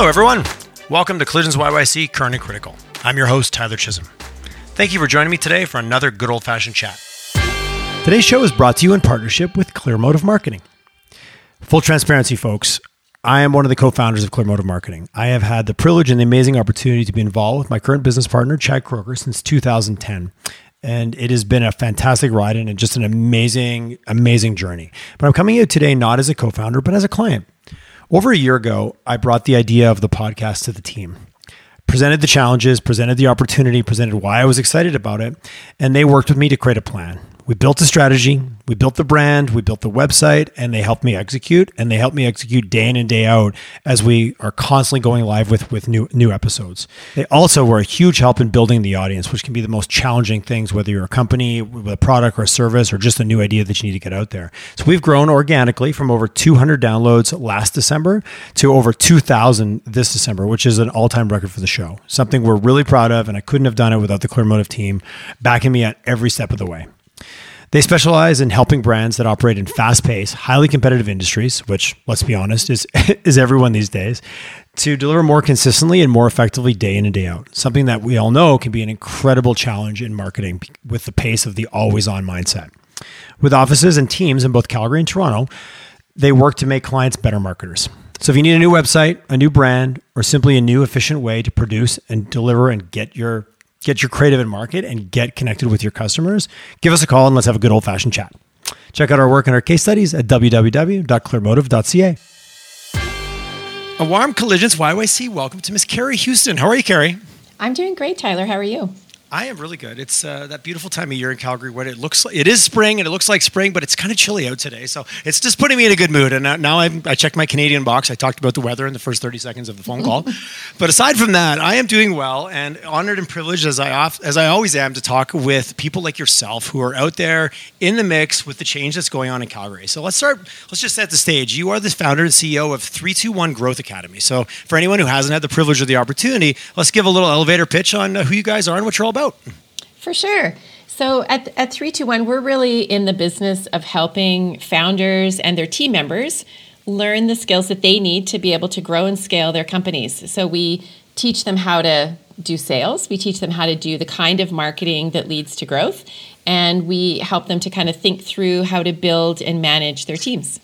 Hello, everyone. Welcome to Collisions YYC Current and Critical. I'm your host, Tyler Chisholm. Thank you for joining me today for another good old fashioned chat. Today's show is brought to you in partnership with Clear Motive Marketing. Full transparency, folks. I am one of the co-founders of Clear Motive Marketing. I have had the privilege and the amazing opportunity to be involved with my current business partner, Chad Kroger, since 2010. And it has been a fantastic ride and just an amazing, amazing journey. But I'm coming here today not as a co-founder, but as a client. Over a year ago, I brought the idea of the podcast to the team, presented the challenges, presented the opportunity, presented why I was excited about it, and they worked with me to create a plan. We built a strategy, we built the brand, we built the website, and they helped me execute. And they helped me execute day in and day out as we are constantly going live with with new new episodes. They also were a huge help in building the audience, which can be the most challenging things, whether you're a company with a product or a service or just a new idea that you need to get out there. So we've grown organically from over 200 downloads last December to over 2,000 this December, which is an all time record for the show. Something we're really proud of, and I couldn't have done it without the Clear Motive team backing me at every step of the way. They specialize in helping brands that operate in fast-paced, highly competitive industries, which let's be honest is is everyone these days, to deliver more consistently and more effectively day in and day out. Something that we all know can be an incredible challenge in marketing with the pace of the always-on mindset. With offices and teams in both Calgary and Toronto, they work to make clients better marketers. So if you need a new website, a new brand, or simply a new efficient way to produce and deliver and get your get your creative and market and get connected with your customers, give us a call and let's have a good old fashioned chat. Check out our work and our case studies at www.clearmotive.ca. A warm collisions YYC. Welcome to Miss Carrie Houston. How are you, Carrie? I'm doing great, Tyler. How are you? I am really good. It's uh, that beautiful time of year in Calgary when it looks like it is spring and it looks like spring, but it's kind of chilly out today. So it's just putting me in a good mood. And now I'm, I checked my Canadian box. I talked about the weather in the first 30 seconds of the phone call. but aside from that, I am doing well and honored and privileged as I off, as I always am to talk with people like yourself who are out there in the mix with the change that's going on in Calgary. So let's start. Let's just set the stage. You are the founder and CEO of 321 Growth Academy. So for anyone who hasn't had the privilege or the opportunity, let's give a little elevator pitch on who you guys are and what you're all about. For sure. So at, at 321, we're really in the business of helping founders and their team members learn the skills that they need to be able to grow and scale their companies. So we teach them how to do sales, we teach them how to do the kind of marketing that leads to growth, and we help them to kind of think through how to build and manage their teams.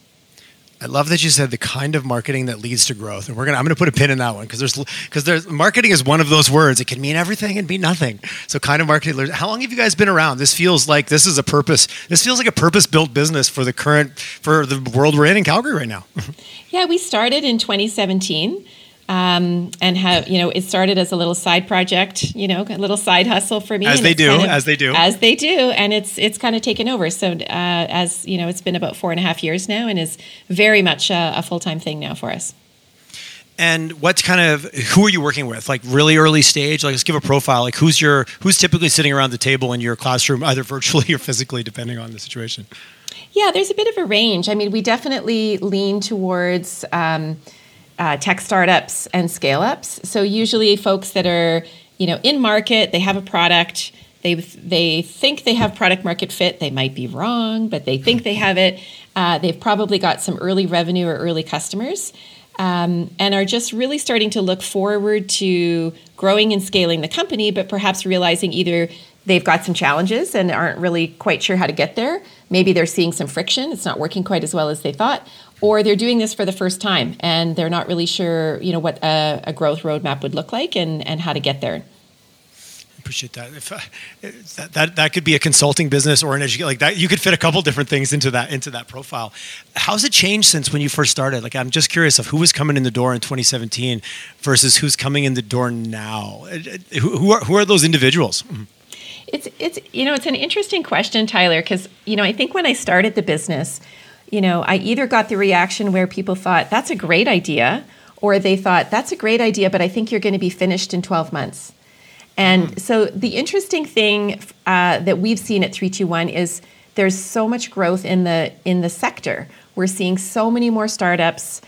I love that you said the kind of marketing that leads to growth, and we're gonna. I'm gonna put a pin in that one because there's because there's marketing is one of those words. It can mean everything and be nothing. So, kind of marketing. How long have you guys been around? This feels like this is a purpose. This feels like a purpose-built business for the current for the world we're in in Calgary right now. yeah, we started in 2017 um, and have you know it started as a little side project you know a little side hustle for me as they do kind of, as they do. As they do and it's it's kind of taken over. So uh, as you know it's been about four and a half years now and is very much a, a full-time thing now for us. And what kind of who are you working with? Like really early stage? Like let's give a profile. Like who's your who's typically sitting around the table in your classroom either virtually or physically depending on the situation? Yeah there's a bit of a range. I mean we definitely lean towards um, uh, tech startups and scale ups. So usually folks that are you know in market, they have a product. They, they think they have product market fit. They might be wrong, but they think they have it. Uh, they've probably got some early revenue or early customers. Um, and are just really starting to look forward to growing and scaling the company, but perhaps realizing either they've got some challenges and aren't really quite sure how to get there. Maybe they're seeing some friction, it's not working quite as well as they thought, or they're doing this for the first time and they're not really sure, you know, what a, a growth roadmap would look like and, and how to get there I appreciate that. If uh, that, that that could be a consulting business or an education like that, you could fit a couple different things into that into that profile. How's it changed since when you first started? Like, I'm just curious of who was coming in the door in 2017 versus who's coming in the door now. Uh, uh, who, who are who are those individuals? Mm-hmm. It's it's you know it's an interesting question, Tyler, because you know I think when I started the business you know, I either got the reaction where people thought, that's a great idea, or they thought, that's a great idea, but I think you're going to be finished in 12 months. And mm. so the interesting thing uh, that we've seen at 321 is there's so much growth in the in the sector. We're seeing so many more startups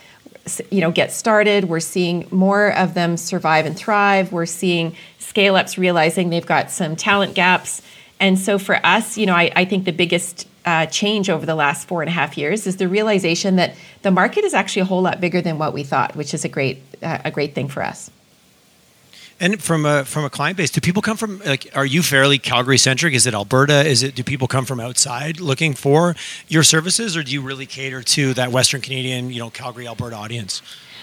you know get started we're seeing more of them survive and thrive we're seeing scale ups realizing they've got some talent gaps and so for us you know I, I think the biggest uh, change over the last four and a half years is the realization that the market is actually a whole lot bigger than what we thought, which is a great a great thing for us. And from a from a client base, do people come from like? Are you fairly Calgary centric? Is it Alberta? Is it do people come from outside looking for your services, or do you really cater to that Western Canadian, you know, Calgary, Alberta audience?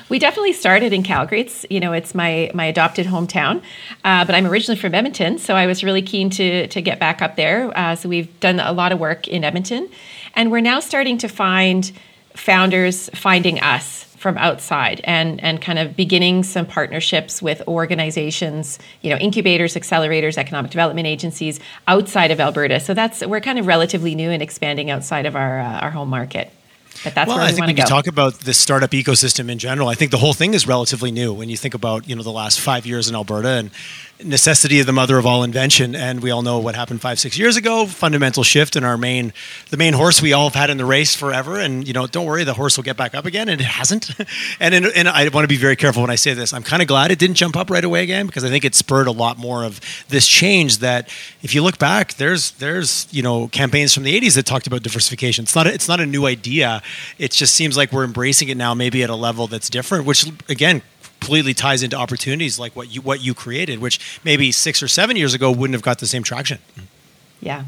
We definitely started in Calgary. It's you know it's my my adopted hometown, uh, but I'm originally from Edmonton, so I was really keen to to get back up there. Uh, so we've done a lot of work in Edmonton, and we're now starting to find founders finding us from outside and and kind of beginning some partnerships with organizations, you know, incubators, accelerators, economic development agencies outside of Alberta. So that's we're kind of relatively new and expanding outside of our uh, our home market. But that's well, where we I think when go. you talk about the startup ecosystem in general, I think the whole thing is relatively new. When you think about you know the last five years in Alberta and necessity of the mother of all invention. And we all know what happened five six years ago fundamental shift in our main the main horse we all have had in the race forever. And you know don't worry the horse will get back up again. And it hasn't. And in, and i want to be very careful when i say this. I'm kind of glad it didn't jump up right away again because i think it spurred a lot more of this change that if you look back there's there's you know campaigns from the 80s that talked about diversification. It's not a, it's not a new idea it just seems like we're embracing it now maybe at a level that's different which again completely ties into opportunities like what you what you created, which maybe six or seven years ago wouldn't have got the same traction. Yeah.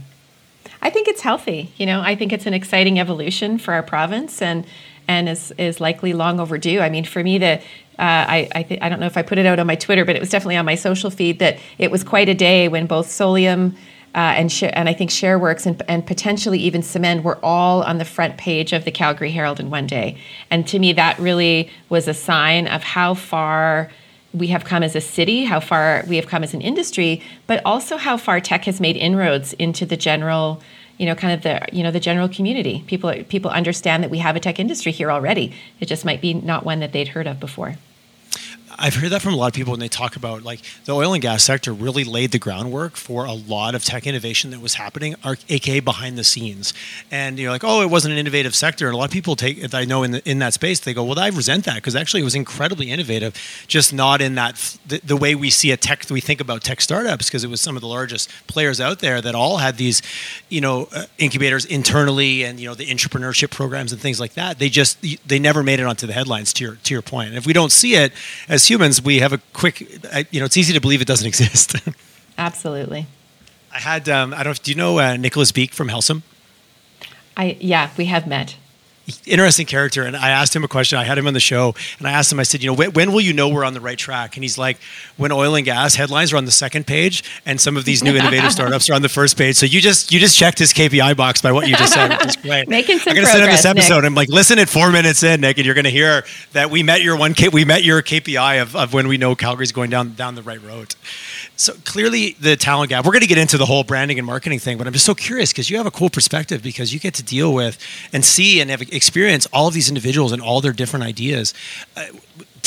I think it's healthy. You know, I think it's an exciting evolution for our province and and is is likely long overdue. I mean, for me, the uh, I I, th- I don't know if I put it out on my Twitter, but it was definitely on my social feed that it was quite a day when both Solium uh, and sh- and I think ShareWorks and, and potentially even Symend were all on the front page of the Calgary Herald in one day. And to me, that really was a sign of how far we have come as a city, how far we have come as an industry, but also how far tech has made inroads into the general you know kind of the you know the general community. People people understand that we have a tech industry here already. It just might be not one that they'd heard of before I've heard that from a lot of people when they talk about like the oil and gas sector really laid the groundwork for a lot of tech innovation that was happening, aka behind the scenes. And you're like, oh, it wasn't an innovative sector. And a lot of people take, if I know in the, in that space, they go, well, I resent that because actually it was incredibly innovative, just not in that the, the way we see a tech, we think about tech startups because it was some of the largest players out there that all had these, you know, uh, incubators internally and you know the entrepreneurship programs and things like that. They just they never made it onto the headlines. To your to your point. point, and if we don't see it as humans, we have a quick, you know, it's easy to believe it doesn't exist. Absolutely. I had, um, I don't know, do you know uh, Nicholas Beique from Helcim? I, yeah, we have met interesting character. And I asked him a question. I had him on the show, and I asked him. I said, you know, when, when, will you know we're on the right track? And he's like, when oil and gas headlines are on the second page, and some of these new innovative startups are on the first page. So you just you just checked his KPI box by what you just said, which is great. Making some I'm going to send him this episode. Nick. I'm like, listen at four minutes in, Nick, and you're going to hear that we met your one K, we met your KPI of, of when we know Calgary's going down down the right road. So clearly, the talent gap. We're going to get into the whole branding and marketing thing, but I'm just so curious because you have a cool perspective because you get to deal with and see and have experience all of these individuals and all their different ideas. Uh,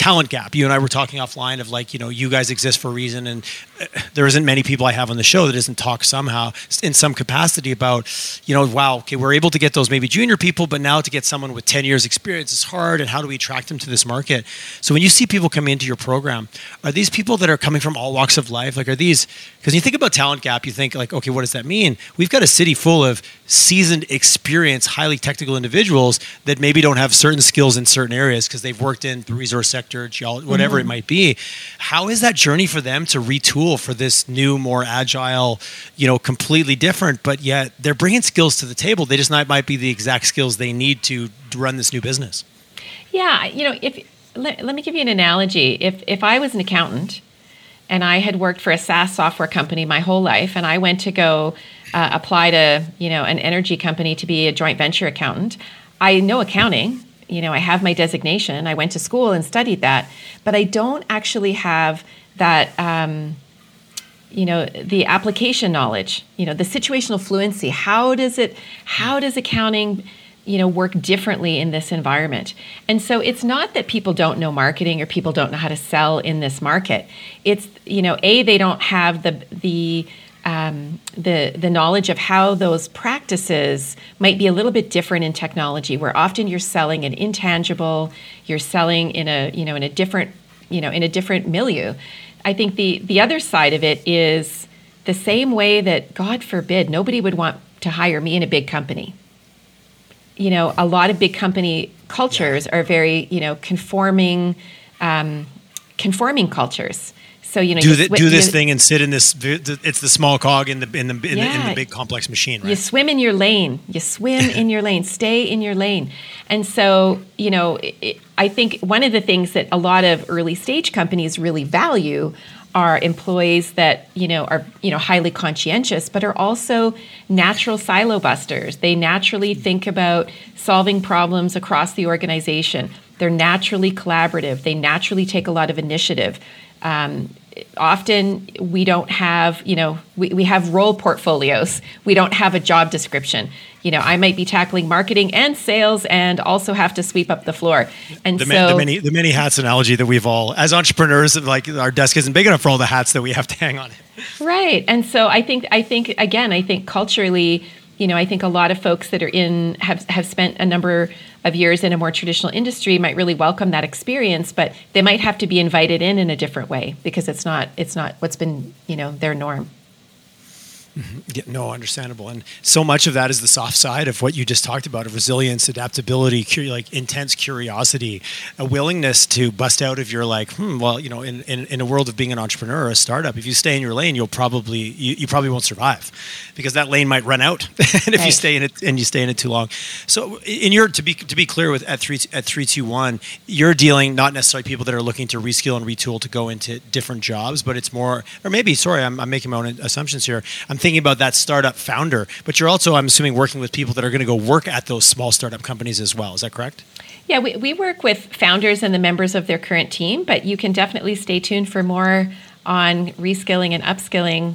talent gap. You and I were talking offline of like, you know, you guys exist for a reason, and uh, there isn't many people I have on the show that doesn't talk somehow in some capacity about, you know, wow, okay, we're able to get those maybe junior people, but now to get someone with 10 years experience is hard, and how do we attract them to this market? So when you see people coming into your program, are these people that are coming from all walks of life? Like, are these, because you think about talent gap, you think like, okay, what does that mean? We've got a city full of seasoned, experienced, highly technical individuals that maybe don't have certain skills in certain areas because they've worked in the resource sector geology, whatever mm-hmm. it might be. How is that journey for them to retool for this new, more agile, you know, completely different, but yet they're bringing skills to the table. They just not might be the exact skills they need to run this new business. Yeah, you know, if let, let me give you an analogy. If if I was an accountant and I had worked for a SaaS software company my whole life, and I went to go uh, apply to you know an energy company to be a joint venture accountant, I know accounting. You know, I have my designation. I went to school and studied that, but I don't actually have that. Um, you know the application knowledge you know the situational fluency. How does it how does accounting you know work differently in this environment? And so it's not that people don't know marketing or people don't know how to sell in this market. It's you know a they don't have the the um, the the knowledge of how those practices might be a little bit different in technology, where often you're selling an intangible, you're selling in a you know in a different you know in a different milieu. I think the the other side of it is the same way that God forbid nobody would want to hire me in a big company. You know, a lot of big company cultures are very you know conforming um, conforming cultures. So you know, do, you the, swi- do this you- thing and sit in this. It's the small cog in the in the in, the, in the big complex machine, You swim in your lane. You swim in your lane. Stay in your lane. And so, you know, it, I think one of the things that a lot of early stage companies really value are employees that you know are you know highly conscientious but are also natural silo busters they naturally think about solving problems across the organization they're naturally collaborative they naturally take a lot of initiative um, often we don't have you know we, we have role portfolios we don't have a job description you know i might be tackling marketing and sales and also have to sweep up the floor and The, so ma- the many the many hats analogy that we've all as entrepreneurs like our desk isn't big enough for all the hats that we have to hang on. Right. And so I think I think again, I think culturally, you know, I think a lot of folks that are in have have spent a number of years in a more traditional industry might really welcome that experience, but they might have to be invited in in a different way because it's not it's not what's been, you know, their norm. Yeah, no, understandable. And so much of that is the soft side of what you just talked about of resilience, adaptability, curi- like intense curiosity, a willingness to bust out of your like, hmm, well, you know, in, in, in a world of being an entrepreneur or a startup, if you stay in your lane, you'll probably, you, you probably won't survive because that lane might run out. and if you stay in it and you stay in it too long. So in your, to be, to be clear with at three, at 321, you're dealing not necessarily people that are looking to reskill and retool to go into different jobs, but it's more, or maybe, sorry, I'm, I'm making my own assumptions here. I'm thinking about that startup founder, but you're also, I'm assuming, working with people that are going to go work at those small startup companies as well. Is that correct? Yeah, we, we work with founders and the members of their current team, but you can definitely stay tuned for more on reskilling and upskilling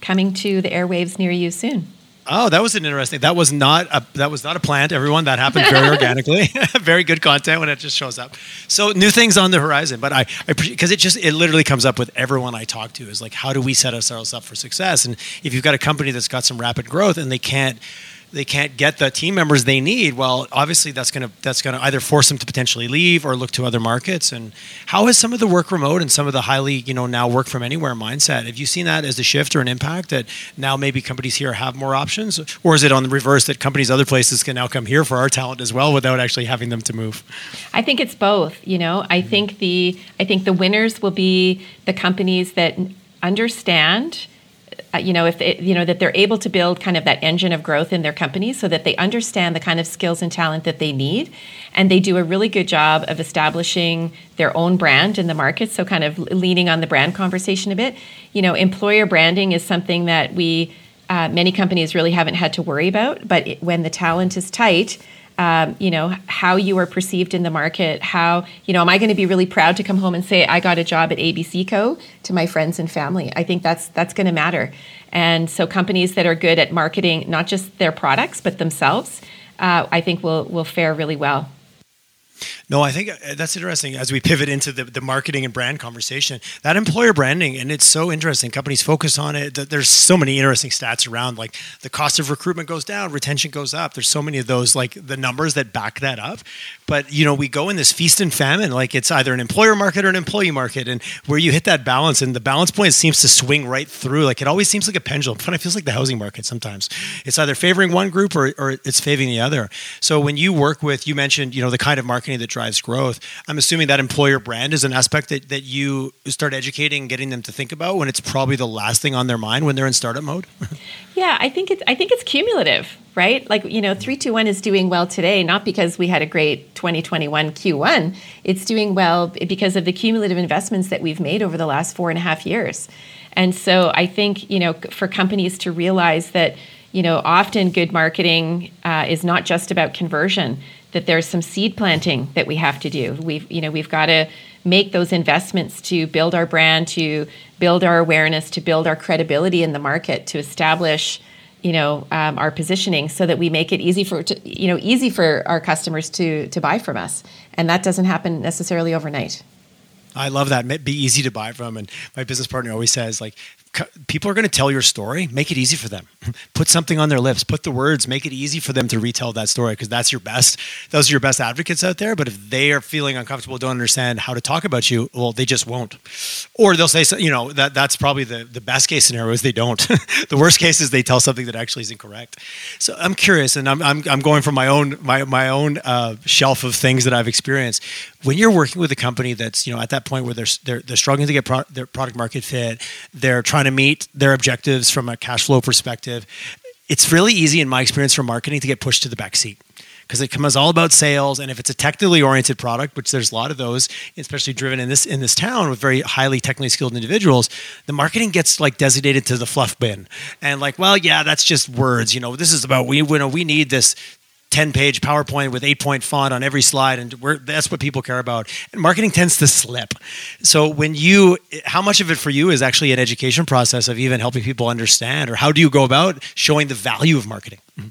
coming to the airwaves near you soon. Oh, that was an interesting. That was not a that was not a plant. Everyone that happened very organically. very good content when it just shows up. So new things on the horizon. But I because it just it literally comes up with everyone I talk to is like how do we set ourselves up for success? And if you've got a company that's got some rapid growth and they can't they can't get the team members they need, well, obviously that's gonna that's gonna either force them to potentially leave or look to other markets. And how has some of the work remote and some of the highly you know now work from anywhere mindset? Have you seen that as a shift or an impact that now maybe companies here have more options, or is it on the reverse that companies other places can now come here for our talent as well without actually having them to move? I think it's both. You know, I mm-hmm. think the I think the winners will be the companies that understand. Uh, you know, if it, you know that they're able to build kind of that engine of growth in their company, so that they understand the kind of skills and talent that they need, and they do a really good job of establishing their own brand in the market. So, kind of leaning on the brand conversation a bit. You know, employer branding is something that we uh, many companies really haven't had to worry about, but it, when the talent is tight um, you know how you are perceived in the market how you know am i going to be really proud to come home and say i got a job at abc co. to my friends and family. I think that's that's going to matter. And so companies that are good at marketing not just their products but themselves uh, i think will will fare really well No, I think uh, that's interesting as we pivot into the, the marketing and brand conversation. That employer branding, and it's so interesting. Companies focus on it. There's so many interesting stats around, like the cost of recruitment goes down, retention goes up. There's so many of those, like the numbers that back that up. But you know, we go in this feast and famine, like it's either an employer market or an employee market, and where you hit that balance, and the balance point seems to swing right through. Like it always seems like a pendulum. Kind of feels like the housing market sometimes. It's either favoring one group or, or it's favoring the other. So when you work with, you mentioned, you know, the kind of marketing that drives growth. I'm assuming that employer brand is an aspect that, that you start educating, getting them to think about when it's probably the last thing on their mind when they're in startup mode. Yeah, I think it's I think it's cumulative, right? Like you know, three two one is doing well today, not because we had a great 2021 Q1. It's doing well because of the cumulative investments that we've made over the last four and a half years. And so I think you know, for companies to realize that you know, often good marketing uh, is not just about conversion. That there's some seed planting that we have to do. We've you know we've got to make those investments to build our brand, to build our awareness, to build our credibility in the market, to establish you know um, our positioning so that we make it easy for to, you know easy for our customers to to buy from us and that doesn't happen necessarily overnight I love that. Be easy to buy from. And my business partner always says, like, people are going to tell your story. Make it easy for them. Put something on their lips. Put the words. Make it easy for them to retell that story because that's your best. Those are your best advocates out there. But if they are feeling uncomfortable, don't understand how to talk about you, well, they just won't. Or they'll say, you know, that that's probably the the best case scenario is they don't. the worst case is they tell something that actually is incorrect. So I'm curious, and I'm I'm, I'm going from my own my my own uh, shelf of things that I've experienced. When you're working with a company that's you know at that point where they're they're, they're struggling to get pro- their product market fit, they're trying to meet their objectives from a cash flow perspective. It's really easy, in my experience, for marketing to get pushed to the back seat because it comes all about sales. And if it's a technically oriented product, which there's a lot of those, especially driven in this in this town with very highly technically skilled individuals, the marketing gets like designated to the fluff bin, and like, well, yeah, that's just words. You know, this is about we you know we need this 10 page PowerPoint with eight point font on every slide. And that's what people care about. And marketing tends to slip. So, when you, how much of it for you is actually an education process of even helping people understand, or how do you go about showing the value of marketing? Mm-hmm.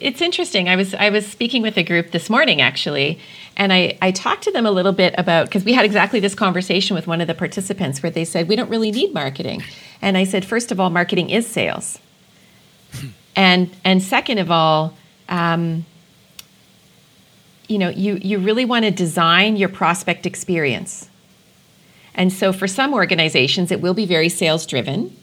It's interesting. I was I was speaking with a group this morning actually, and I, I talked to them a little bit about because we had exactly this conversation with one of the participants where they said we don't really need marketing, and I said first of all, marketing is sales, and and second of all, um, you know, you, you really want to design your prospect experience. And so for some organizations, it will be very sales driven,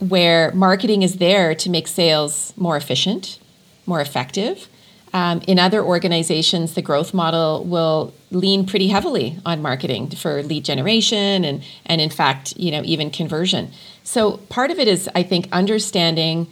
where marketing is there to make sales more efficient, more effective. Um, in other organizations, the growth model will lean pretty heavily on marketing for lead generation and, and in fact, you know, even conversion. So part of it is, I think, understanding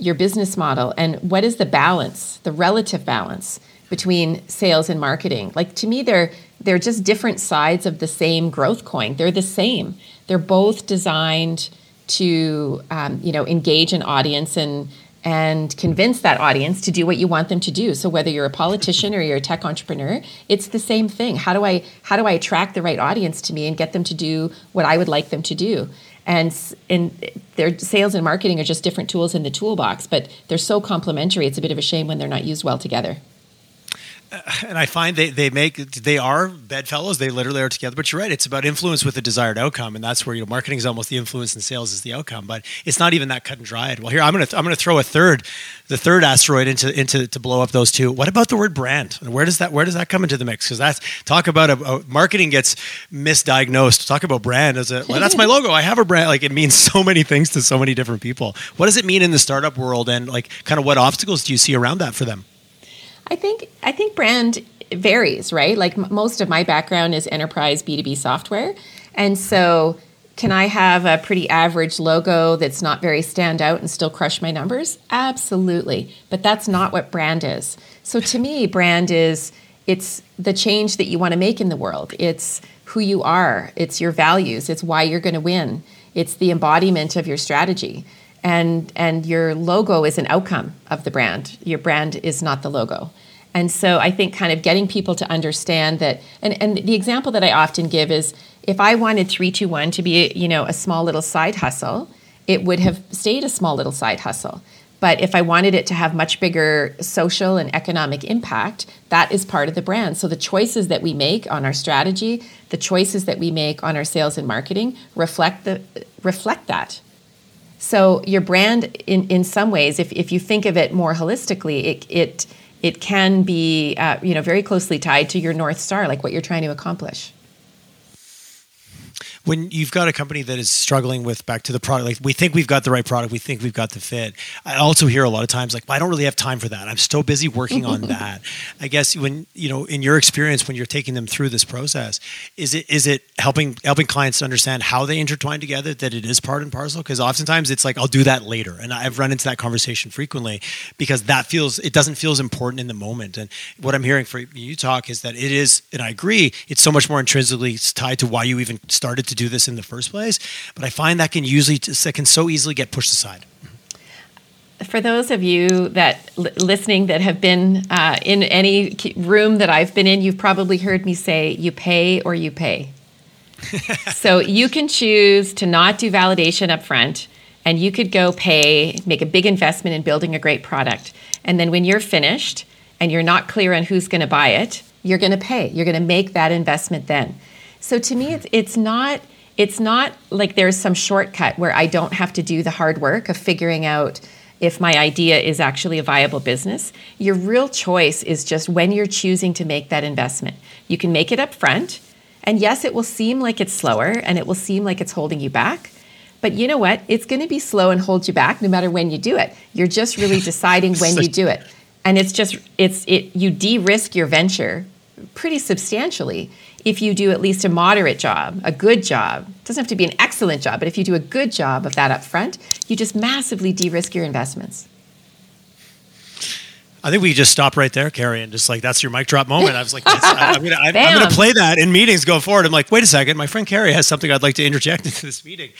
your business model and what is the balance, the relative balance between sales and marketing. Like to me they're they're just different sides of the same growth coin. They're the same. They're both designed to um, you know engage an audience and and convince that audience to do what you want them to do. So whether you're a politician or you're a tech entrepreneur, it's the same thing. How do I how do I attract the right audience to me and get them to do what I would like them to do? And their sales and marketing are just different tools in the toolbox but they're so complementary it's a bit of a shame when they're not used well together and I find they, they make they are bedfellows. They literally are together. But you're right; it's about influence with the desired outcome, and that's where you know marketing is almost the influence, and sales is the outcome. But it's not even that cut and dried. Well, here I'm gonna I'm gonna throw a third, the third asteroid into into to blow up those two. What about the word brand? Where does that where does that come into the mix? Because that's talk about a, a, marketing gets misdiagnosed. Talk about brand as a well, that's my logo. I have a brand. Like it means so many things to so many different people. What does it mean in the startup world, and like kind of what obstacles do you see around that for them? I think I think brand varies, right? Like m- most of my background is enterprise B2B software. And so can I have a pretty average logo that's not very stand out and still crush my numbers? Absolutely. But that's not what brand is. So to me, brand is it's the change that you want to make in the world. It's who you are, it's your values, it's why you're going to win. It's the embodiment of your strategy and and your logo is an outcome of the brand. Your brand is not the logo. And so i think kind of getting people to understand that and, and the example that i often give is if i wanted 321 to be you know a small little side hustle it would have stayed a small little side hustle. But if i wanted it to have much bigger social and economic impact that is part of the brand. So the choices that we make on our strategy the choices that we make on our sales and marketing reflect the reflect that so your brand, in, in some ways, if, if you think of it more holistically, it, it, it can be uh, you know, very closely tied to your North Star, like what you're trying to accomplish when you've got a company that is struggling with back to the product, like we think we've got the right product, we think we've got the fit. I also hear a lot of times like, well, I don't really have time for that. I'm so busy working on that. I guess when you know, in your experience, when you're taking them through this process, is it is it helping helping clients understand how they intertwine together, that it is part and parcel? Because oftentimes it's like I'll do that later, and I've run into that conversation frequently because that feels it doesn't feel as important in the moment. And what I'm hearing from you talk is that it is, and I agree, it's so much more intrinsically tied to why you even started to do this in the first place. But I find that can usually that can so easily get pushed aside. For those of you that listening that have been uh, in any room that I've been in, you've probably heard me say, "You pay or you pay." so you can choose to not do validation up front and you could go pay, make a big investment in building a great product. And then when you're finished and you're not clear on who's going to buy it, you're going to pay. You're going to make that investment then. So to me, it's, it's not it's not like there's some shortcut where I don't have to do the hard work of figuring out if my idea is actually a viable business. Your real choice is just when you're choosing to make that investment. You can make it up front, and yes, it will seem like it's slower and it will seem like it's holding you back. But you know what? It's going to be slow and hold you back no matter when you do it. You're just really deciding when you do it. And it's just it's it you de-risk your venture pretty substantially if you do at least a moderate job, a good job. It doesn't have to be an excellent job, but if you do a good job of that up front, you just massively de-risk your investments. I think we just stop right there, Carrie, and just like that's your mic drop moment. I was like, I, am I'm gonna play that in meetings going forward. I'm like, wait a second, my friend Carrie has something I'd like to interject into this meeting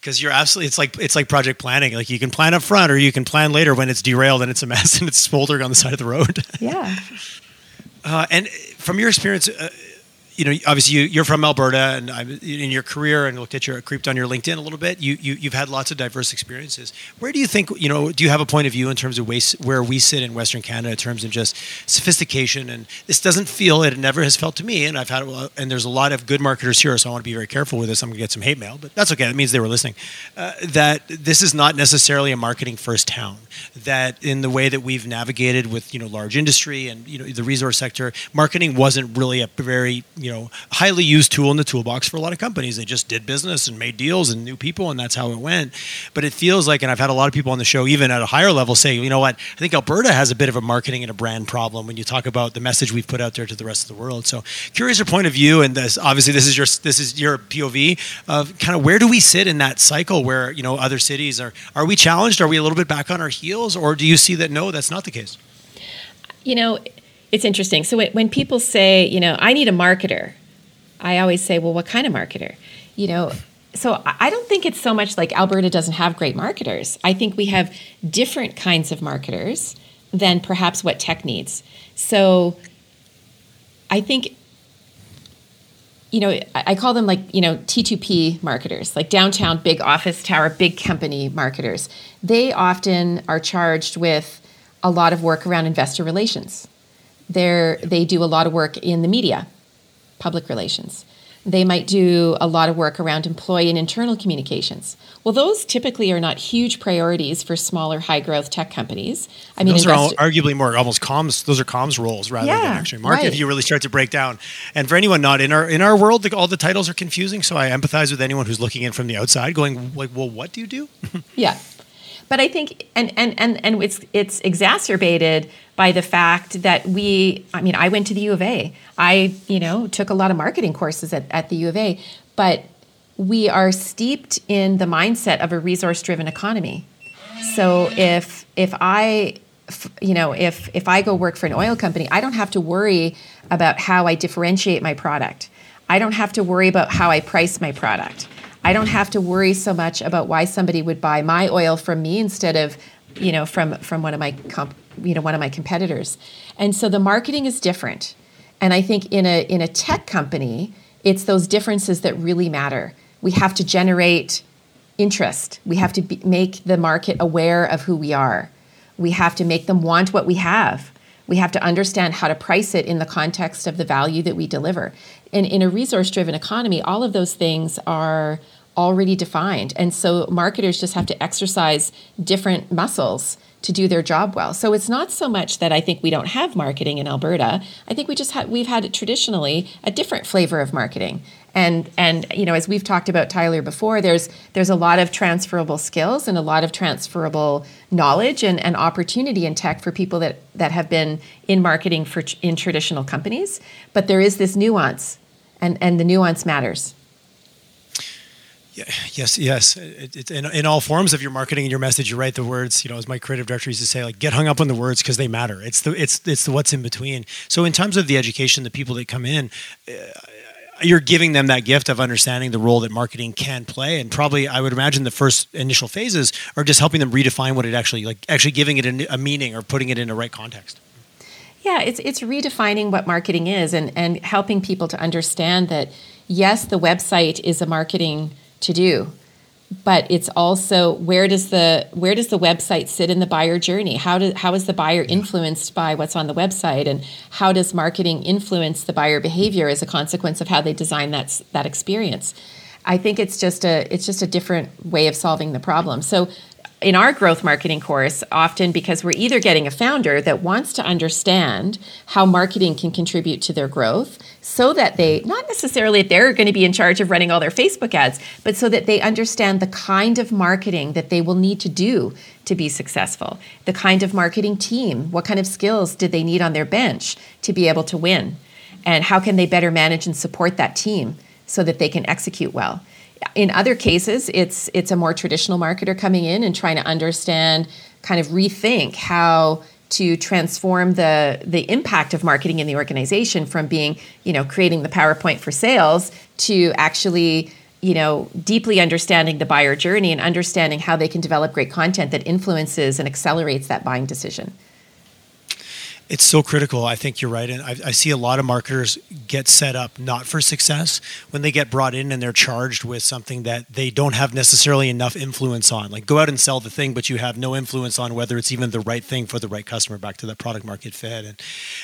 because you're absolutely. It's like it's like project planning. Like you can plan up front, or you can plan later when it's derailed and it's a mess and it's smoldering on the side of the road. Yeah. Uh, and from your experience, uh, you know, obviously you, are from Alberta, and I'm in your career, and looked at your creeped on your LinkedIn a little bit. You, you have had lots of diverse experiences. Where do you think you know? Do you have a point of view in terms of waste, where we sit in Western Canada in terms of just sophistication? And this doesn't feel it never has felt to me. And I've had and there's a lot of good marketers here, so I want to be very careful with this. I'm to get some hate mail, but that's okay. That means they were listening. Uh, that this is not necessarily a marketing first town. That in the way that we've navigated with you know large industry and you know the resource sector, marketing wasn't really a very you know highly used tool in the toolbox for a lot of companies. They just did business and made deals and new people, and that's how it went. But it feels like, and I've had a lot of people on the show, even at a higher level, say, you know what? I think Alberta has a bit of a marketing and a brand problem when you talk about the message we've put out there to the rest of the world. So, curious your point of view, and this obviously this is your this is your POV of kind of where do we sit in that cycle where you know other cities are are we challenged? Are we a little bit back on our heels, or do you see that no, that's not the case? You know it's interesting. So when people say, you know, I need a marketer, I always say, well, what kind of marketer? You know, so I don't think it's so much like Alberta doesn't have great marketers. I think we have different kinds of marketers than perhaps what tech needs. So I think you know, I call them like, you know, T2P marketers, like downtown big office tower, big company marketers. They often are charged with a lot of work around investor relations they they do a lot of work in the media, public relations. They might do a lot of work around employee and internal communications. Well, those typically are not huge priorities for smaller, high growth tech companies. I mean, those investor- are arguably more almost comms. Those are comms roles rather yeah, than actually market. Right. If you really start to break down, and for anyone not in our in our world, the, all the titles are confusing. So I empathize with anyone who's looking in from the outside, going like, "Well, what do you do?" yeah, but I think, and and and and it's it's exacerbated by the fact that we. I mean, I went to the U of A. I you know took a lot of marketing courses at, at the U of A, but we are steeped in the mindset of a resource-driven economy. So if if I you know if if I go work for an oil company, I don't have to worry about how I differentiate my product. I don't have to worry about how I price my product. I don't have to worry so much about why somebody would buy my oil from me instead of, you know, from from one of my comp, you know one of my competitors. And so the marketing is different. And I think in a in a tech company, it's those differences that really matter. We have to generate interest. We have to be, make the market aware of who we are. We have to make them want what we have. We have to understand how to price it in the context of the value that we deliver. And in a resource driven economy, all of those things are already defined. And so marketers just have to exercise different muscles to do their job well. So it's not so much that I think we don't have marketing in Alberta. I think we just we've had traditionally a different flavor of marketing. And and you know, as we've talked about Tyler before, there's there's a lot of transferable skills and a lot of transferable knowledge and, and opportunity in tech for people that that have been in marketing for in traditional companies. But there is this nuance, and and the nuance matters. Yeah, yes, yes. It, it, in, in all forms of your marketing and your message, you write the words. You know, as my creative director used to say, like get hung up on the words because they matter. It's the it's it's the what's in between. So in terms of the education, the people that come in. Uh, you're giving them that gift of understanding the role that marketing can play and probably i would imagine the first initial phases are just helping them redefine what it actually like actually giving it a, a meaning or putting it in the right context yeah it's it's redefining what marketing is and and helping people to understand that yes the website is a marketing to do but it's also where does the where does the website sit in the buyer journey? How do, how is the buyer influenced by what's on the website? And how does marketing influence the buyer behavior as a consequence of how they design that that experience? I think it's just a it's just a different way of solving the problem. So in our growth marketing course, often because we're either getting a founder that wants to understand how marketing can contribute to their growth so that they, not necessarily they're going to be in charge of running all their Facebook ads, but so that they understand the kind of marketing that they will need to do to be successful, the kind of marketing team, what kind of skills did they need on their bench to be able to win, and how can they better manage and support that team so that they can execute well in other cases, it's it's a more traditional marketer coming in and trying to understand, kind of rethink how to transform the the impact of marketing in the organization from being, you know, creating the PowerPoint for sales to actually you know deeply understanding the buyer journey and understanding how they can develop great content that influences and accelerates that buying decision it's so critical. I think you're right. And I, I, see a lot of marketers get set up not for success when they get brought in and they're charged with something that they don't have necessarily enough influence on. Like go out and sell the thing, but you have no influence on whether it's even the right thing for the right customer back to that product market fit. And,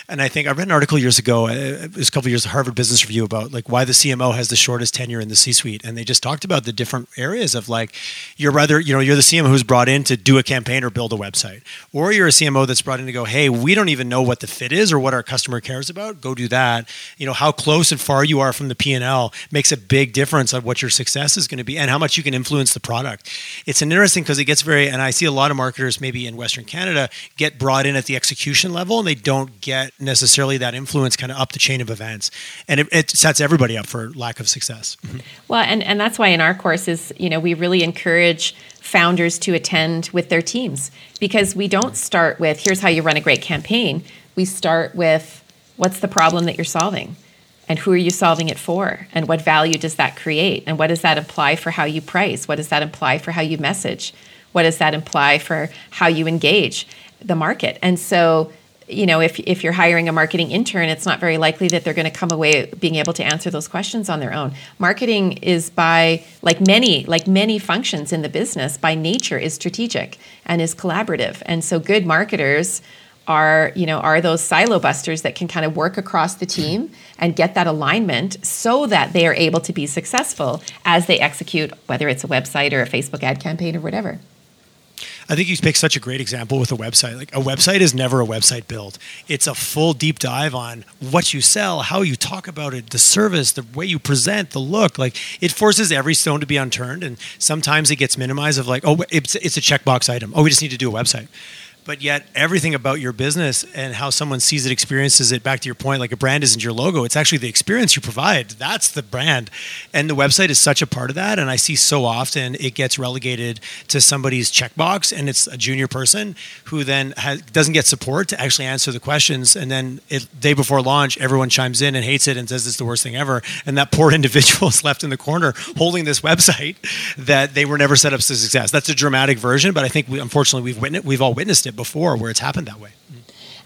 and I think I read an article years ago, uh, it was a couple of years of Harvard Business Review about like why the CMO has the shortest tenure in the C suite. And they just talked about the different areas of like, you're rather, you know, you're the CMO who's brought in to do a campaign or build a website, or you're a CMO that's brought in to go, hey, we don't even know what the fit is or what our customer cares about, go do that. You know, how close and far you are from the P&L makes a big difference on what your success is going to be and how much you can influence the product. It's interesting because it gets very, and I see a lot of marketers maybe in Western Canada get brought in at the execution level and they don't get necessarily that influence kind of up the chain of events. And it, it sets everybody up for lack of success. Mm-hmm. Well, and, and that's why in our courses, you know, we really encourage founders to attend with their teams because we don't start with here's how you run a great campaign. We start with what's the problem that you're solving and who are you solving it for and what value does that create and what does that imply for how you price? What does that imply for how you message? What does that imply for how you engage the market? And so you know, if, if you're hiring a marketing intern, it's not very likely that they're going to come away being able to answer those questions on their own. Marketing is by like many like many functions in the business by nature is strategic and is collaborative. And so good marketers are you know are those silo busters that can kind of work across the team and get that alignment so that they are able to be successful as they execute whether it's a website or a Facebook ad campaign or whatever. I think you pick such a great example with a website. Like a website is never a website build. It's a full deep dive on what you sell, how you talk about it, the service, the way you present, the look. Like it forces every stone to be unturned, and sometimes it gets minimized. Of like, oh, it's it's a checkbox item. Oh, we just need to do a website but yet everything about your business and how someone sees it experiences it back to your point like a brand isn't your logo it's actually the experience you provide. That's the brand. And the website is such a part of that and i see so often it gets relegated to somebody's checkbox and it's a junior person who then has, doesn't get support to actually answer the questions. And then it, day before launch everyone chimes in and hates it and says it's the worst thing ever. And that poor individual is left in the corner holding this website that they were never set up to success. That's a dramatic version but i think we, unfortunately we've witnessed we've all witnessed it before where it's happened that way.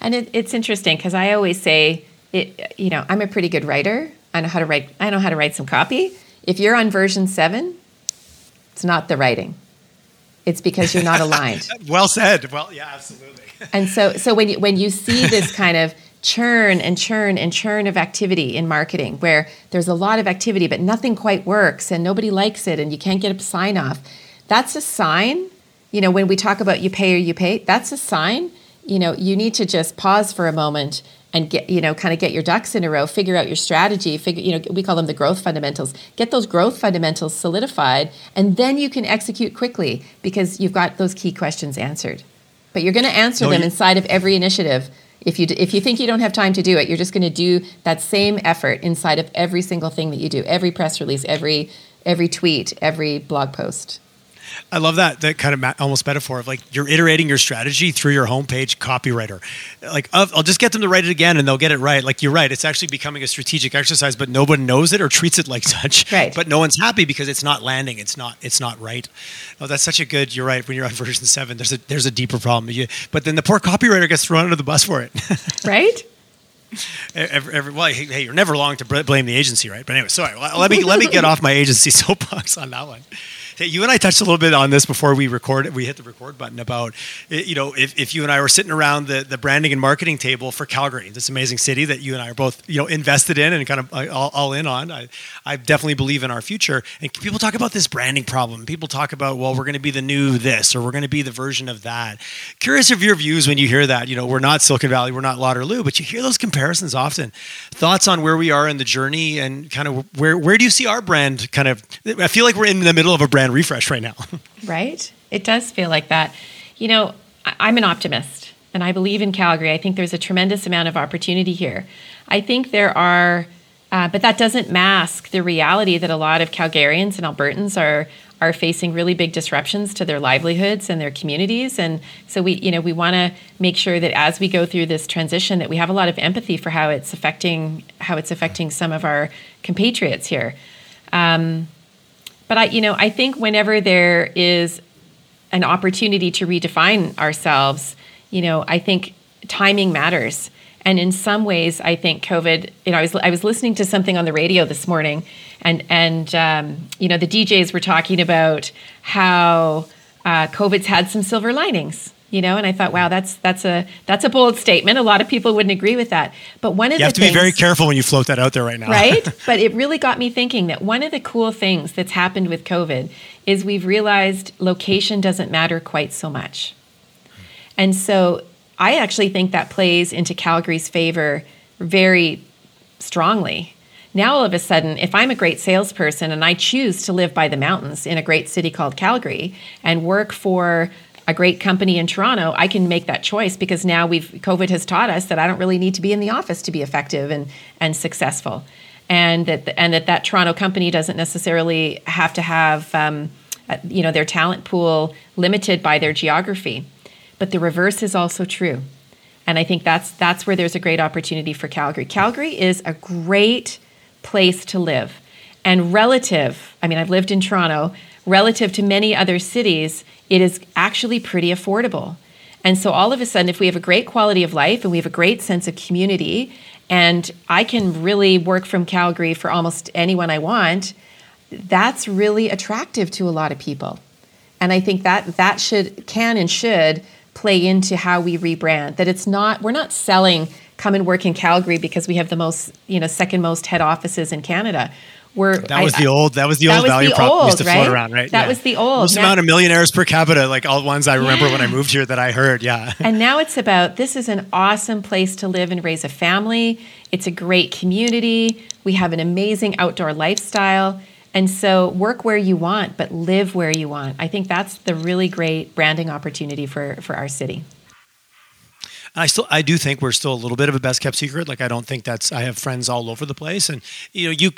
And it, it's interesting because I always say, it, you know, I'm a pretty good writer. I know how to write. I know how to write some copy. If you're on version seven, it's not the writing. It's because you're not aligned. well said. Well, yeah, absolutely. and so, so when you when you see this kind of churn and churn and churn of activity in marketing, where there's a lot of activity but nothing quite works and nobody likes it and you can't get a sign off, that's a sign you know, when we talk about you pay or you pay, that's a sign. You know, you need to just pause for a moment and get, you know, kind of get your ducks in a row, figure out your strategy, figure, you know, we call them the growth fundamentals. Get those growth fundamentals solidified, and then you can execute quickly because you've got those key questions answered. But you're going to answer no, them you- inside of every initiative. If you, if you think you don't have time to do it, you're just going to do that same effort inside of every single thing that you do, every press release, every every tweet, every blog post. I love that that kind of ma- almost metaphor of like you're iterating your strategy through your homepage copywriter. Like I'll just get them to write it again and they'll get it right. Like you're right, it's actually becoming a strategic exercise, but no one knows it or treats it like such. Right. But no one's happy because it's not landing. It's not. It's not right. Oh, that's such a good. You're right. When you're on version seven, there's a there's a deeper problem. You, but then the poor copywriter gets thrown under the bus for it. right. Every, every, well, hey, you're never long to blame the agency, right? But anyway, sorry. Let me let me get off my agency soapbox on that one. You and I touched a little bit on this before we record. We hit the record button about, you know, if, if you and I were sitting around the, the branding and marketing table for Calgary, this amazing city that you and I are both, you know, invested in and kind of uh, all, all in on. I, I definitely believe in our future. And people talk about this branding problem. People talk about, well, we're going to be the new this or we're going to be the version of that. Curious of your views when you hear that. You know, we're not Silicon Valley, we're not Waterloo, but you hear those comparisons often. Thoughts on where we are in the journey and kind of where where do you see our brand kind of? I feel like we're in the middle of a brand refresh right now. right. It does feel like that. You know, I'm an optimist and I believe in Calgary. I think there's a tremendous amount of opportunity here. I think there are, uh, but that doesn't mask the reality that a lot of Calgarians and Albertans are are facing really big disruptions to their livelihoods and their communities and so we you know we want to make sure that as we go through this transition that we have a lot of empathy for how it's affecting how it's affecting some of our compatriots here um, but i you know i think whenever there is an opportunity to redefine ourselves you know i think timing matters and in some ways, I think COVID. You know, I was I was listening to something on the radio this morning, and and um, you know the DJs were talking about how uh, COVID's had some silver linings. You know, and I thought, wow, that's that's a that's a bold statement. A lot of people wouldn't agree with that. But one of the you the have to things, be very careful when you float that out there right now, right? but it really got me thinking that one of the cool things that's happened with COVID is we've realized location doesn't matter quite so much, and so I actually think that plays into Calgary's favor very strongly. Now, all of a sudden, if I'm a great salesperson and I choose to live by the mountains in a great city called Calgary and work for a great company in Toronto, I can make that choice because now we've COVID has taught us that I don't really need to be in the office to be effective and and successful, and that and that that Toronto company doesn't necessarily have to have um, you know their talent pool limited by their geography. But the reverse is also true. And I think that's that's where there's a great opportunity for Calgary. Calgary is a great place to live. And relative, I mean I've lived in Toronto, relative to many other cities, it is actually pretty affordable. And so all of a sudden if we have a great quality of life and we have a great sense of community and I can really work from Calgary for almost anyone I want, that's really attractive to a lot of people. And I think that that should can and should play into how we rebrand. That it's not we're not selling come and work in Calgary because we have the most you know second most head offices in Canada. We're, that was I, the old that was the old was value the prop old, used to right? float around right that yeah. was the old most now, amount of millionaires per capita like all the ones i remember yeah. when i moved here that i heard yeah and now it's about this is an awesome place to live and raise a family it's a great community we have an amazing outdoor lifestyle and so work where you want, but live where you want. I think that's the really great branding opportunity for, for our city. I still I do think we're still a little bit of a best kept secret. Like I don't think that's I have friends all over the place and you know you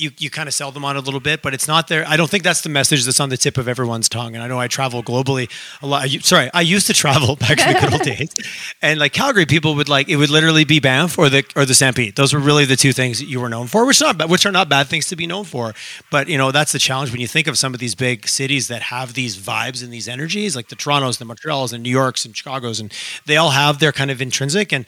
you, you kind of sell them on a little bit, but it's not there. I don't think that's the message that's on the tip of everyone's tongue. And I know I travel globally a lot. Sorry, I used to travel back in the good old days, and like Calgary, people would like it would literally be Banff or the or the Stampede. Those were really the two things that you were known for, which not which are not bad things to be known for. But you know that's the challenge when you think of some of these big cities that have these vibes and these energies, like the Toronto's, the Montreal's, and New York's, and Chicago's, and they all have their kind of intrinsic and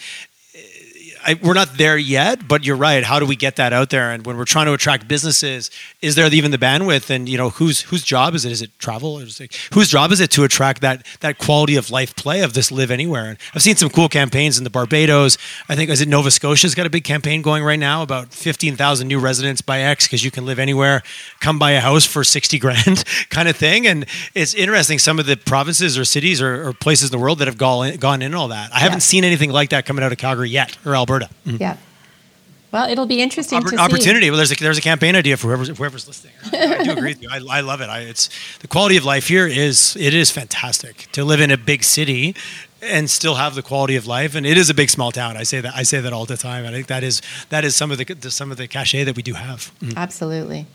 I, we're not there yet, but you're right. How do we get that out there? And when we're trying to attract businesses, is there even the bandwidth? And you know, whose whose job is it? Is it travel? Or is it, whose job is it to attract that that quality of life play of this live anywhere? And I've seen some cool campaigns in the Barbados. I think is it Nova Scotia's got a big campaign going right now about 15,000 new residents by X because you can live anywhere, come buy a house for 60 grand kind of thing. And it's interesting. Some of the provinces or cities or, or places in the world that have gone gone in all that. I yeah. haven't seen anything like that coming out of Calgary yet or Alberta. Alberta. Mm-hmm. Yeah. Well, it'll be interesting Oppor- opportunity. See. Well, there's a, there's a campaign idea for whoever's, whoever's listening. I, I do agree with you. I, I love it. I, it's the quality of life here is it is fantastic to live in a big city and still have the quality of life. And it is a big small town. I say that I say that all the time. I think that is that is some of the some of the cachet that we do have. Mm-hmm. Absolutely.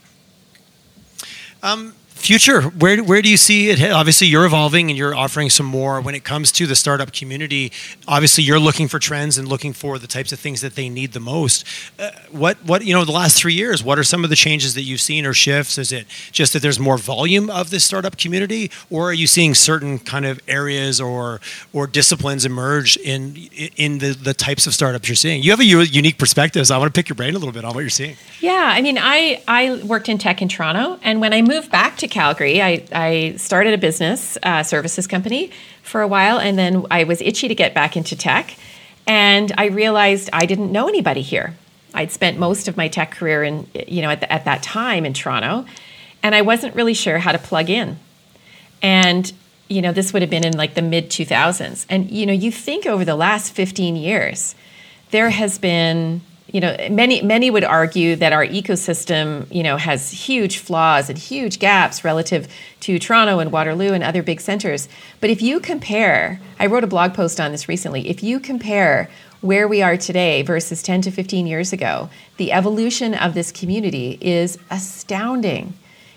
Um, future where, where do you see it? Obviously you're evolving and you're offering some more. When it comes to the startup community obviously you're looking for trends and looking for the types of things that they need the most. Uh, what what you know the last three years what are some of the changes that you've seen or shifts? Is it just that there's more volume of this startup community or are you seeing certain kind of areas or or disciplines emerge in in the, the types of startups you're seeing? You have a unique perspective so i want to pick your brain a little bit on what you're seeing. Yeah i mean i i worked in tech in toronto and when i moved back to Calgary, I, I started a business uh, services company for a while, and then I was itchy to get back into tech. And I realized I didn't know anybody here. I'd spent most of my tech career in, you know, at, the, at that time in Toronto, and I wasn't really sure how to plug in. And, you know, this would have been in like the mid 2000s. And, you know, you think over the last 15 years, there has been you know many many would argue that our ecosystem you know has huge flaws and huge gaps relative to Toronto and Waterloo and other big centers. But if you compare I wrote a blog post on this recently if you compare where we are today versus 10 to 15 years ago the evolution of this community is astounding.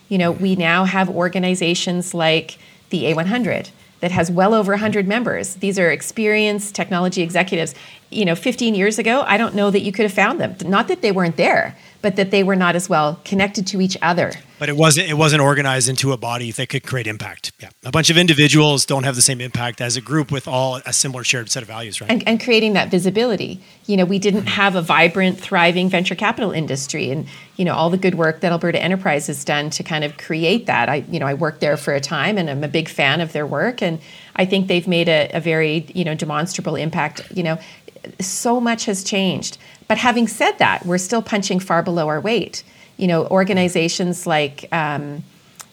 You know we now have organizations like the A100 that has well over 100 members. These are experienced technology executives. You know, 15 years ago, I don't know that you could have found them. Not that they weren't there, but that they were not as well connected to each other. But it wasn't it wasn't organized into a body that could create impact. Yeah, a bunch of individuals don't have the same impact as a group with all a similar shared set of values, right? And, and creating that visibility. You know, we didn't have a vibrant, thriving venture capital industry, and you know all the good work that Alberta Enterprise has done to kind of create that. I you know I worked there for a time, and I'm a big fan of their work, and I think they've made a, a very you know demonstrable impact. You know, so much has changed. But having said that, we're still punching far below our weight. You know, organizations like um,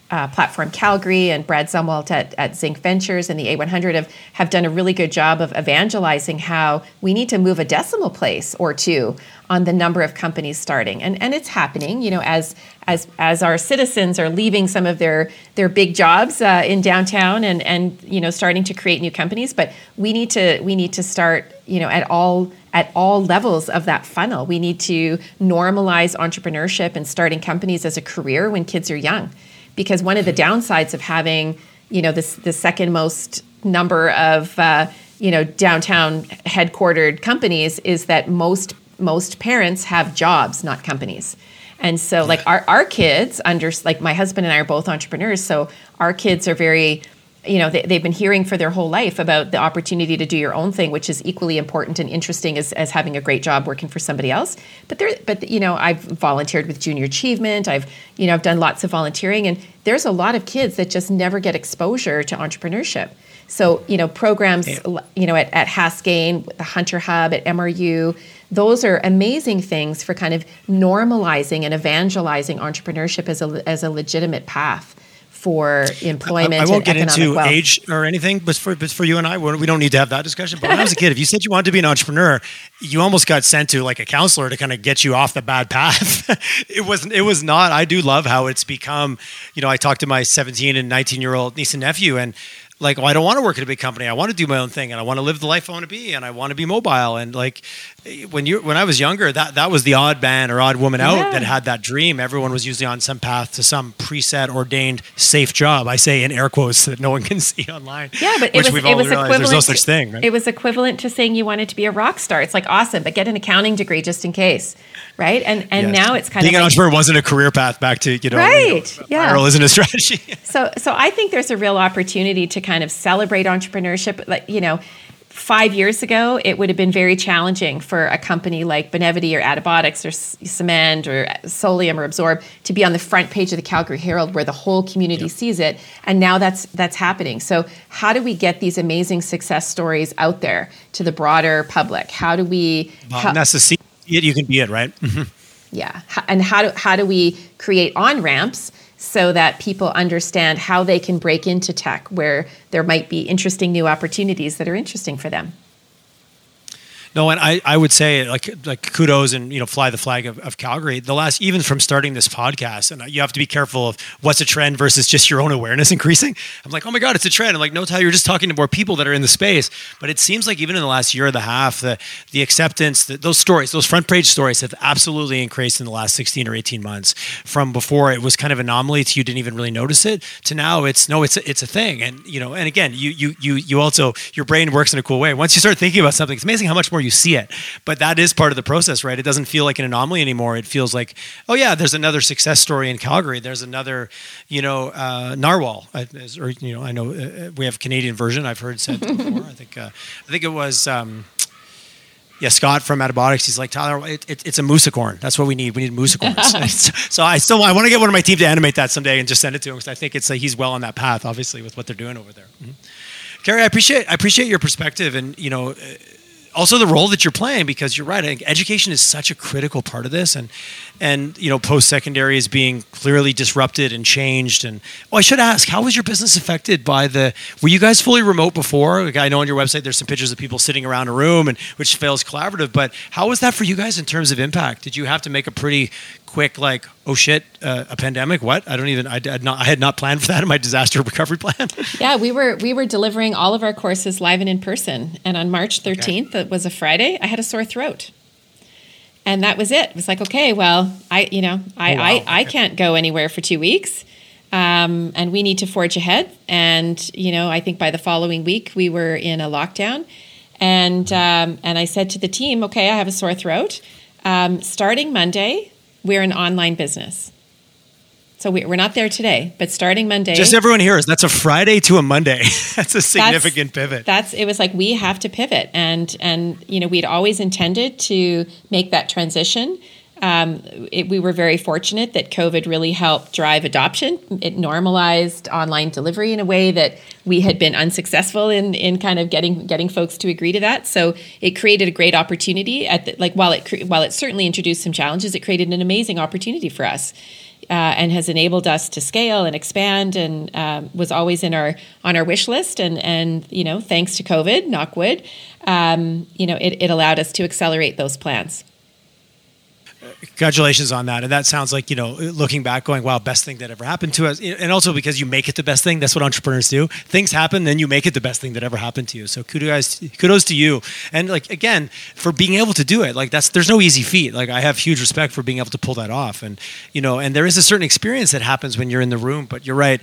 uh, Platform Calgary and Brad Zumwalt at, at Zinc Ventures and the A100 have, have done a really good job of evangelizing how we need to move a decimal place or two on the number of companies starting. And, and it's happening, you know, as, as, as our citizens are leaving some of their, their big jobs uh, in downtown and, and, you know, starting to create new companies. But we need to, we need to start, you know, at all, at all levels of that funnel. We need to normalize entrepreneurship and starting companies as a career when kids are young because one of the downsides of having you know this the second most number of uh, you know downtown headquartered companies is that most most parents have jobs not companies. And so like our, our kids under like my husband and i are both entrepreneurs so our kids are very you know they, have been hearing for their whole life about the opportunity to do your own thing which is equally important and interesting as, as having a great job working for somebody else. But there but you know i've volunteered with junior achievement. I've you know i've done lots of volunteering. And there's a lot of kids that just never get exposure to entrepreneurship. So you know programs yeah. you know at, at haskayne the hunter hub at mru those are amazing things for kind of normalizing and evangelizing entrepreneurship as a, as a legitimate path for employment. I, I won't get into wealth. age or anything, but for, but for you and I, we don't need to have that discussion. But when I was a kid, if you said you wanted to be an entrepreneur, you almost got sent to like a counselor to kind of get you off the bad path. it wasn't. it was not. I do love how it's become. You know, I talked to my 17 and 19 year old niece and nephew, and like, well, I don't want to work at a big company. I want to do my own thing, and I want to live the life I want to be, and I want to be mobile. And like, when you when I was younger, that that was the odd man or odd woman out yeah. that had that dream. Everyone was usually on some path to some preset, ordained, safe job. I say in air quotes that no one can see online. Yeah, but it was, it was equivalent. There's no such thing. Right? It was equivalent to saying you wanted to be a rock star. It's like awesome, but get an accounting degree just in case, right? And and yes. now it's kind being of being an entrepreneur wasn't a career path back to you know right. You know, yeah, viral isn't a strategy. so so I think there's a real opportunity to kind of celebrate entrepreneurship. Like you know five years ago, it would have been very challenging for a company like Benevity or Attabotics or Symend or Solium or Absorb to be on the front page of the Calgary Herald where the whole community yep. sees it. And now that's that's happening. So how do we get these amazing success stories out there to the broader public? How do we? Well, how, that's the it, you can be it, right? Mm-hmm. yeah, and how do how do we create on ramps? So that people understand how they can break into tech where there might be interesting new opportunities that are interesting for them. No, and I, I would say like like kudos and you know fly the flag of, of Calgary. The last even from starting this podcast, and you have to be careful of what's a trend versus just your own awareness increasing. I'm like, oh my god, it's a trend. I'm like, no, Ty, you're just talking to more people that are in the space. But it seems like even in the last year and a half, the the acceptance, that those stories, those front page stories, have absolutely increased in the last 16 or 18 months. From before it was kind of anomaly to you didn't even really notice it, to now it's no, it's a, it's a thing. And you know, and again, you you you you also your brain works in a cool way. Once you start thinking about something, it's amazing how much more you see it. But that is part of the process, right? It doesn't feel like an anomaly anymore. It feels like, oh yeah, there's another success story in Calgary. There's another, you know, uh, narwhal, or you know, I know uh, we have Canadian version. I've heard said before. I think uh, I think it was. Um, yeah, Scott from Attabotics, he's like Tyler, it, it, it's a moosicorn. That's what we need. We need moosicorns. so I still I want to get one of my team to animate that someday and just send it to him because I think it's like he's well on that path, obviously, with what they're doing over there. Mm-hmm. Carrie, I appreciate I appreciate your perspective and you know also the role that you're playing because you're right. Education is such a critical part of this, and and you know post secondary is being clearly disrupted and changed. And oh, I should ask, how was your business affected by the? Were you guys fully remote before? Like I know on your website there's some pictures of people sitting around a room, and which fails collaborative. But how was that for you guys in terms of impact? Did you have to make a pretty quick like oh shit uh, a pandemic what i don't even I, had not i had not planned for that in my disaster recovery plan yeah we were we were delivering all of our courses live and in person and on march 13th okay. it was a friday i had a sore throat and that was it it was like okay well i you know i oh, wow. I. I can't go anywhere for two weeks um, and we need to forge ahead and you know i think by the following week we were in a lockdown and um, and i said to the team okay i have a sore throat um, starting monday we're an online business. So we, are not there today, but starting Monday. Just everyone here is that's a Friday to a Monday. that's a significant that's, pivot. That's it was like we have to pivot, and and you know we'd always intended to make that transition. Um, it, we were very fortunate that COVID really helped drive adoption. It normalized online delivery in a way that we had been unsuccessful in in kind of getting getting folks to agree to that. So it created a great opportunity. At the, like while it while it certainly introduced some challenges, it created an amazing opportunity for us. Uh, and has enabled us to scale and expand and uh, was always in our on our wish list and and you know thanks to covid knockwood um, you know it, it allowed us to accelerate those plans congratulations on that. And that sounds like, you know, looking back, going, wow, best thing that ever happened to us. And also because you make it the best thing. That's what entrepreneurs do. Things happen, then you make it the best thing that ever happened to you. So kudos, kudos to you. And like, again, for being able to do it, like that's, there's no easy feat. Like I have huge respect for being able to pull that off. And, you know, and there is a certain experience that happens when you're in the room, but you're right.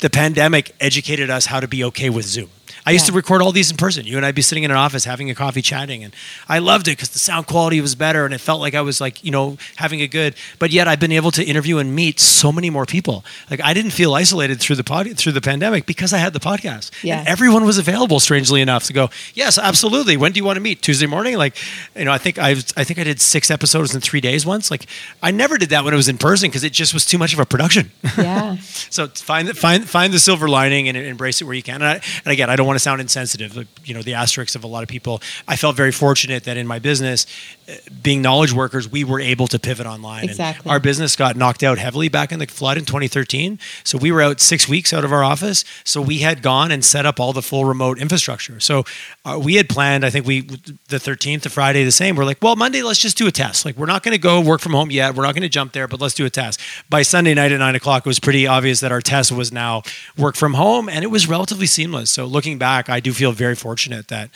The pandemic educated us how to be okay with Zoom. I used yeah. to record all these in person. You and I'd be sitting in an office having a coffee, chatting, and I loved it because the sound quality was better, and it felt like I was like you know having a good. But yet I've been able to interview and meet so many more people. Like I didn't feel isolated through the pod through the pandemic because I had the podcast. Yeah, and everyone was available. Strangely enough, to go. Yes, absolutely. When do you want to meet? Tuesday morning. Like, you know, I think I I think I did six episodes in three days once. Like, I never did that when it was in person because it just was too much of a production. Yeah. so find find find the silver lining and embrace it where you can. And, I, and again, I don't want to sound insensitive you know the asterisks of a lot of people. I felt very fortunate that in my business, being knowledge workers, we were able to pivot online. Exactly. And our business got knocked out heavily back in the flood in 2013. So we were out six weeks out of our office. So we had gone and set up all the full remote infrastructure. So uh, we had planned. I think we the 13th to Friday the same. We're like, well, Monday let's just do a test. Like we're not going to go work from home yet. We're not going to jump there, but let's do a test. By Sunday night at nine o'clock, it was pretty obvious that our test was now work from home, and it was relatively seamless. So looking back, I do feel very fortunate that,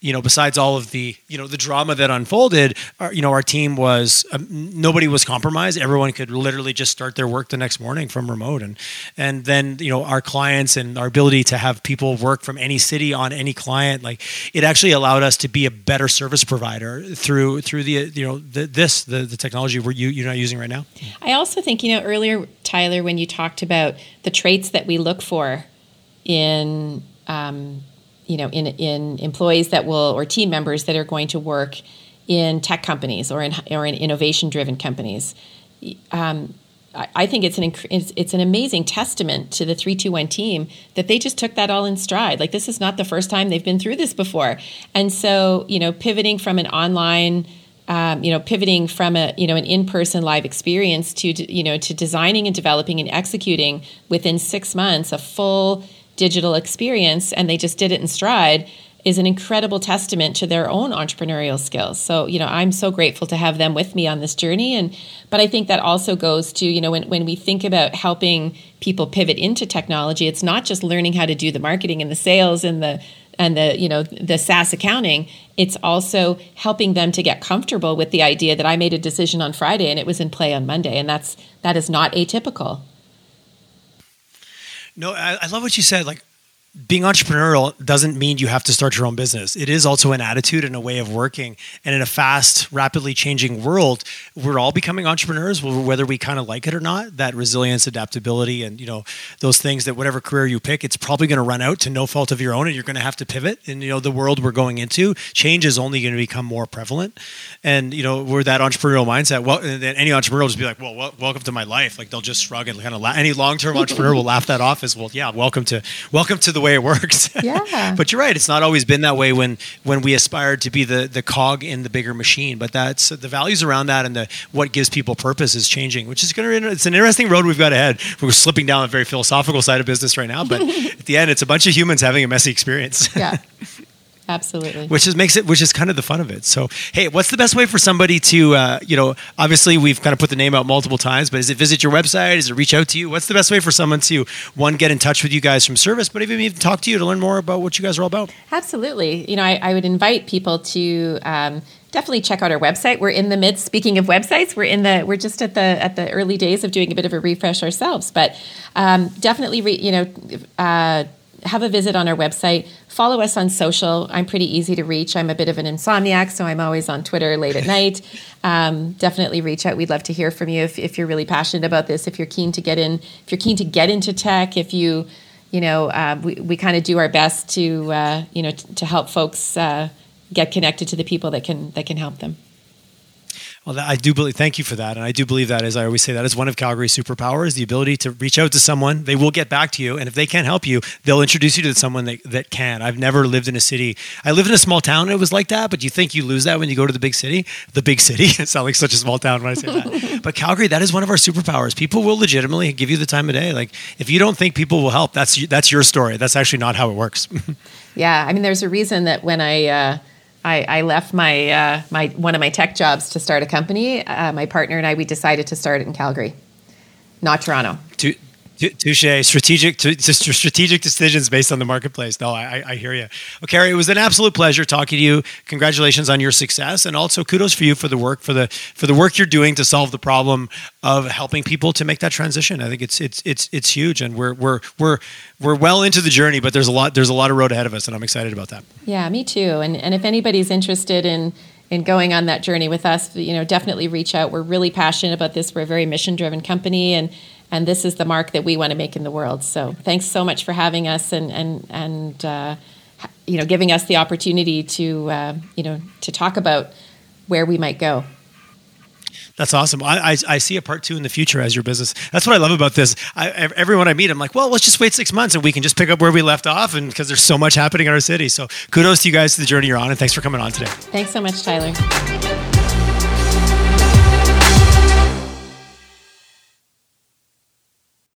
you know, besides all of the, you know, the drama that unfolded, our, you know, our team was um, nobody was compromised. Everyone could literally just start their work the next morning from remote, and and then you know our clients and our ability to have people work from any city on any client, like it actually allowed us to be a better service provider through through the you know the, this the the technology we're you you're not using right now. I also think you know earlier, Tyler, when you talked about the traits that we look for in um, you know, in, in employees that will, or team members that are going to work in tech companies or in, or in innovation driven companies. Um, I think it's an it's, it's, an amazing testament to the 321 team that they just took that all in stride. Like this is not the first time they've been through this before. And so, you know, pivoting from an online um, you know, pivoting from a you know an in-person live experience to you know to designing and developing and executing within six months a full digital experience and they just did it in stride is an incredible testament to their own entrepreneurial skills. So, you know, I'm so grateful to have them with me on this journey. And but I think that also goes to, you know, when, when we think about helping people pivot into technology, it's not just learning how to do the marketing and the sales and the and the, you know, the SaaS accounting. It's also helping them to get comfortable with the idea that I made a decision on Friday and it was in play on Monday. And that's that is not atypical. No, I, I love what you said. Like being entrepreneurial doesn't mean you have to start your own business. It is also an attitude and a way of working. And in a fast, rapidly changing world, we're all becoming entrepreneurs, whether we kind of like it or not. That resilience, adaptability, and you know those things that whatever career you pick, it's probably going to run out to no fault of your own, and you're going to have to pivot. And you know the world we're going into, change is only going to become more prevalent. And you know we're that entrepreneurial mindset. Well, then any entrepreneur will just be like, "Well, welcome to my life." Like they'll just shrug and kind of la- any long term entrepreneur will laugh that off as well. Yeah, welcome to welcome to the way it works. Yeah. but you're right. It's not always been that way when when we aspired to be the the cog in the bigger machine. But that's the values around that and the what gives people purpose is changing, which is going to it's an interesting road we've got ahead. We're slipping down a very philosophical side of business right now, but at the end, it's a bunch of humans having a messy experience. Yeah. Absolutely. Which is makes it, which is kind of the fun of it. So, hey, what's the best way for somebody to, uh, you know, obviously we've kind of put the name out multiple times, but is it visit your website? Is it reach out to you? What's the best way for someone to one get in touch with you guys from service, but even even talk to you to learn more about what you guys are all about? Absolutely. You know, I, I would invite people to. Um, definitely check out our website. We're in the midst. Speaking of websites, we're in the we're just at the at the early days of doing a bit of a refresh ourselves. But um, definitely, re, you know, uh, have a visit on our website. Follow us on social. I'm pretty easy to reach. I'm a bit of an insomniac, so I'm always on Twitter late at night. Um, definitely reach out. We'd love to hear from you if, if you're really passionate about this. If you're keen to get in, if you're keen to get into tech, if you, you know, uh, we, we kind of do our best to, uh, you know, t- to help folks uh, get connected to the people that can that can help them. Well, I do believe. Thank you for that, and I do believe that, as I always say, that is one of Calgary's superpowers: the ability to reach out to someone. They will get back to you, and if they can't help you, they'll introduce you to someone that, that can. I've never lived in a city. I lived in a small town, and it was like that. But you think you lose that when you go to the big city? The big city. it sounds like such a small town when I say that. but Calgary, that is one of our superpowers. People will legitimately give you the time of day. Like if you don't think people will help, that's that's your story. That's actually not how it works. yeah, I mean, there's a reason that when I. Uh, I, I left my uh, my one of my tech jobs to start a company. Uh, my partner and I we decided to start it in Calgary, not Toronto. To, Touche. Strategic, strategic decisions based on the marketplace. No, I, I hear you. Well, Carrie, it was an absolute pleasure talking to you. Congratulations on your success, and also kudos for you for the work for the for the work you're doing to solve the problem of helping people to make that transition. I think it's it's it's it's huge, and we're we're we're we're well into the journey, but there's a lot there's a lot of road ahead of us, and I'm excited about that. Yeah, me too. And and if anybody's interested in in going on that journey with us, you know, definitely reach out. We're really passionate about this. We're a very mission driven company, and and this is the mark that we want to make in the world. So thanks so much for having us and and and uh, you know giving us the opportunity to uh, you know to talk about where we might go. That's awesome. I, I, I, see a part two in the future as your business. That's what I love about this. I, everyone I meet, I'm like, well, let's just wait six months and we can just pick up where we left off, and because there's so much happening in our city. So kudos to you guys to the journey you're on, and thanks for coming on today. Thanks so much, Tyler.